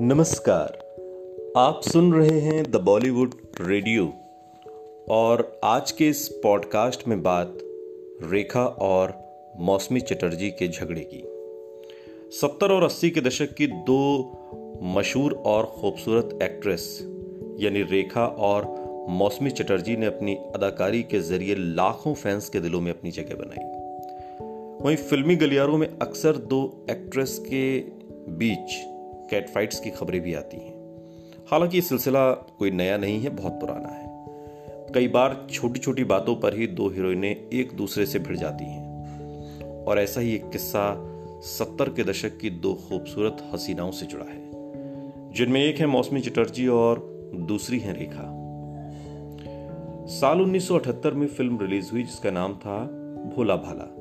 नमस्कार। आप सुन रहे हैं द बॉलीवुड रेडियो और आज के इस पॉडकास्ट में बात रेखा और मौसमी चटर्जी के झगड़े की। सत्तर और अस्सी के दशक की दो मशहूर और खूबसूरत एक्ट्रेस यानी रेखा और मौसमी चटर्जी ने अपनी अदाकारी के ज़रिए लाखों फैंस के दिलों में अपनी जगह बनाई। वहीं फिल्मी गलियारों में अक्सर दो एक्ट्रेस के बीच कैट फाइट्स की खबरें भी आती हैं। हालाँकि ये सिलसिला कोई नया नहीं है, बहुत पुराना है। कई बार छोटी छोटी बातों पर ही दो हीरोइनें एक दूसरे से भिड़ जाती हैं। और ऐसा ही एक किस्सा सत्तर के दशक की दो खूबसूरत हसीनाओं से जुड़ा है, जिनमें एक है मौसमी चटर्जी और दूसरी है रेखा। साल 1978 में फ़िल्म रिलीज़ हुई, जिसका नाम था भोला भाला।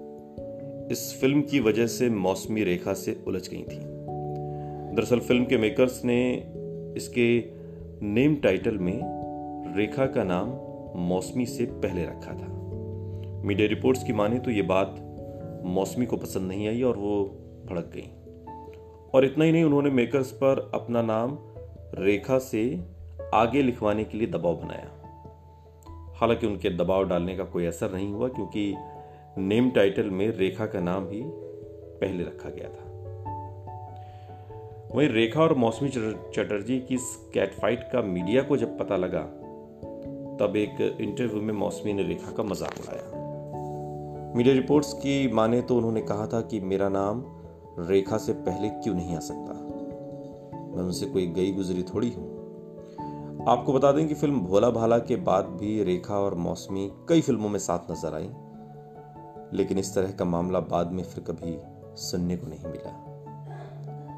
इस फ़िल्म की वजह से मौसमी रेखा से उलझ गई थी। दरअसल फ़िल्म के मेकर्स ने इसके नेम टाइटल में रेखा का नाम मौसमी से पहले रखा था। मीडिया रिपोर्ट्स की माने तो ये बात मौसमी को पसंद नहीं आई और वो भड़क गई। और इतना ही नहीं, उन्होंने मेकर्स पर अपना नाम रेखा से आगे लिखवाने के लिए दबाव बनाया। हालाँकि उनके दबाव डालने का कोई असर नहीं हुआ, क्योंकि नेम टाइटल में रेखा का नाम ही पहले रखा गया था। वहीं रेखा और मौसमी चटर्जी की कैट फाइट का मीडिया को जब पता लगा, तब एक इंटरव्यू में मौसमी ने रेखा का मज़ाक उड़ाया। मीडिया रिपोर्ट्स की माने तो उन्होंने कहा था कि मेरा नाम रेखा से पहले क्यों नहीं आ सकता? मैं उनसे कोई गई गुजरी थोड़ी हूँ। आपको बता दें कि फ़िल्म भोला भाला के बाद भी रेखा और मौसमी कई फ़िल्मों में साथ नज़र आई, लेकिन इस तरह का मामला बाद में फिर कभी सुनने को नहीं मिला।